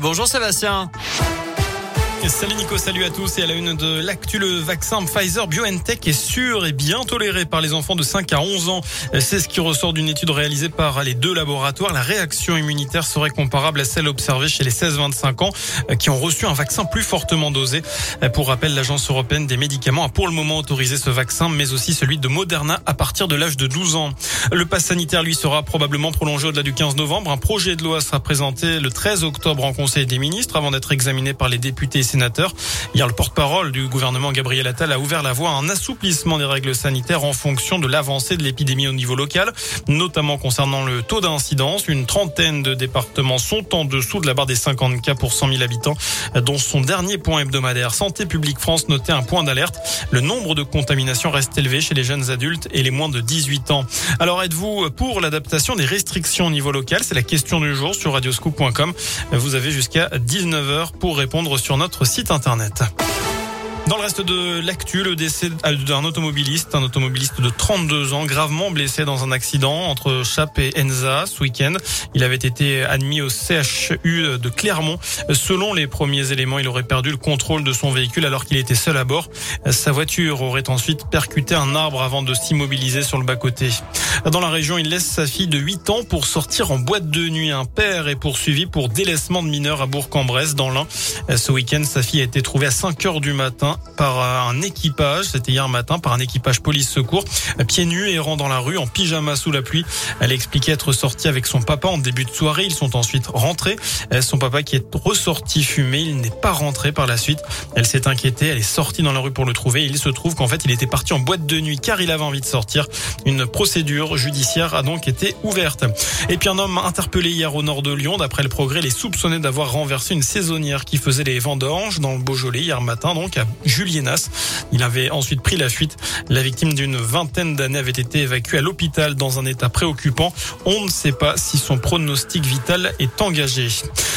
Bonjour Sébastien. Salut Nico, salut à tous et à la une de l'actu, le vaccin Pfizer BioNTech est sûr et bien toléré par les enfants de 5 à 11 ans. C'est ce qui ressort d'une étude réalisée par les deux laboratoires. La réaction immunitaire serait comparable à celle observée chez les 16-25 ans qui ont reçu un vaccin plus fortement dosé. Pour rappel, l'Agence européenne des médicaments a pour le moment autorisé ce vaccin, mais aussi celui de Moderna à partir de l'âge de 12 ans. Le pass sanitaire, lui, sera probablement prolongé au-delà du 15 novembre. Un projet de loi sera présenté le 13 octobre en Conseil des ministres avant d'être examiné par les députés sénateurs. Hier, le porte-parole du gouvernement Gabriel Attal a ouvert la voie à un assouplissement des règles sanitaires en fonction de l'avancée de l'épidémie au niveau local, notamment concernant le taux d'incidence. Une trentaine de départements sont en dessous de la barre des 50 cas pour 100 000 habitants, dont son dernier point hebdomadaire. Santé publique France notait un point d'alerte. Le nombre de contaminations reste élevé chez les jeunes adultes et les moins de 18 ans. Alors êtes-vous pour l'adaptation des restrictions au niveau local? C'est la question du jour sur radioscoop.com. Vous avez jusqu'à 19h pour répondre sur notre site internet. Dans le reste de l'actu, le décès d'un automobiliste, un automobiliste de 32 ans, gravement blessé dans un accident entre Chap et Enza ce week-end. Il avait été admis au CHU de Clermont. Selon les premiers éléments, il aurait perdu le contrôle de son véhicule alors qu'il était seul à bord. Sa voiture aurait ensuite percuté un arbre avant de s'immobiliser sur le bas-côté. Dans la région, il laisse sa fille de 8 ans pour sortir en boîte de nuit. Un père est poursuivi pour délaissement de mineurs à Bourg-en-Bresse dans l'Ain. Ce week-end, sa fille a été trouvée à 5 heures du matin par un équipage, c'était hier matin, par un équipage police secours, pieds nus et errant dans la rue en pyjama sous la pluie. Elle a expliqué être sortie avec son papa en début de soirée. Ils sont ensuite rentrés. Son papa qui est ressorti fumé, il n'est pas rentré par la suite. Elle s'est inquiétée, elle est sortie dans la rue pour le trouver. Il se trouve qu'en fait, il était parti en boîte de nuit car il avait envie de sortir. Une procédure judiciaire a donc été ouverte. Et puis un homme interpellé hier au nord de Lyon, d'après le progrès, les soupçonnés d'avoir renversé une saisonnière qui faisait les vendanges dans le Beaujolais hier matin, donc Julienas. Il avait ensuite pris la fuite. La victime d'une vingtaine d'années avait été évacuée à l'hôpital dans un état préoccupant. On ne sait pas si son pronostic vital est engagé.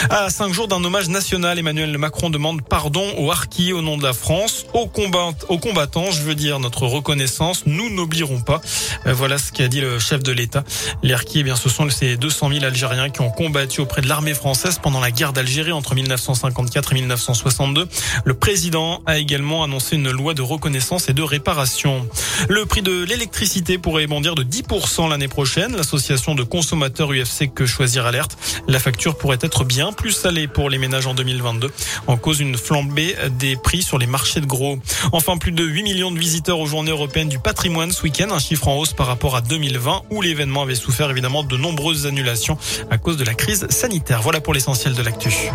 À cinq jours d'un hommage national, Emmanuel Macron demande pardon aux harkis au nom de la France, aux, combat aux combattants, je veux dire notre reconnaissance. Nous n'oublierons pas. Voilà ce qu'a dit le chef de l'État. Les harkis, eh bien, ce sont ces 200 000 Algériens qui ont combattu auprès de l'armée française pendant la guerre d'Algérie entre 1954 et 1962. Le président a également annoncé une loi de reconnaissance et de réparation. Le prix de l'électricité pourrait bondir de 10% l'année prochaine. L'association de consommateurs UFC que choisir alerte. La facture pourrait être bien plus salée pour les ménages en 2022 en cause une flambée des prix sur les marchés de gros. Enfin, plus de 8 millions de visiteurs aux journées européennes du patrimoine ce week-end, un chiffre en hausse par rapport à 2020 où l'événement avait souffert évidemment de nombreuses annulations à cause de la crise sanitaire. Voilà pour l'essentiel de l'actu.